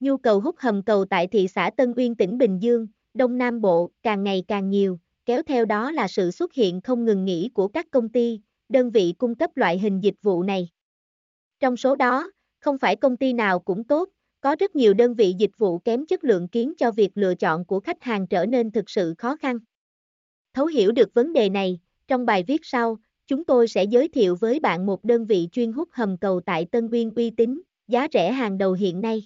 nhu cầu hút hầm cầu tại thị xã Tân Uyên tỉnh Bình Dương, Đông Nam Bộ càng ngày càng nhiều, kéo theo đó là sự xuất hiện không ngừng nghỉ của các công ty, đơn vị cung cấp loại hình dịch vụ này. Trong số đó, không phải công ty nào cũng tốt, có rất nhiều đơn vị dịch vụ kém chất lượng khiến cho việc lựa chọn của khách hàng trở nên thực sự khó khăn. Thấu hiểu được vấn đề này, trong bài viết sau, chúng tôi sẽ giới thiệu với bạn một đơn vị chuyên hút hầm cầu tại Tân Uyên uy tín, giá rẻ hàng đầu hiện nay.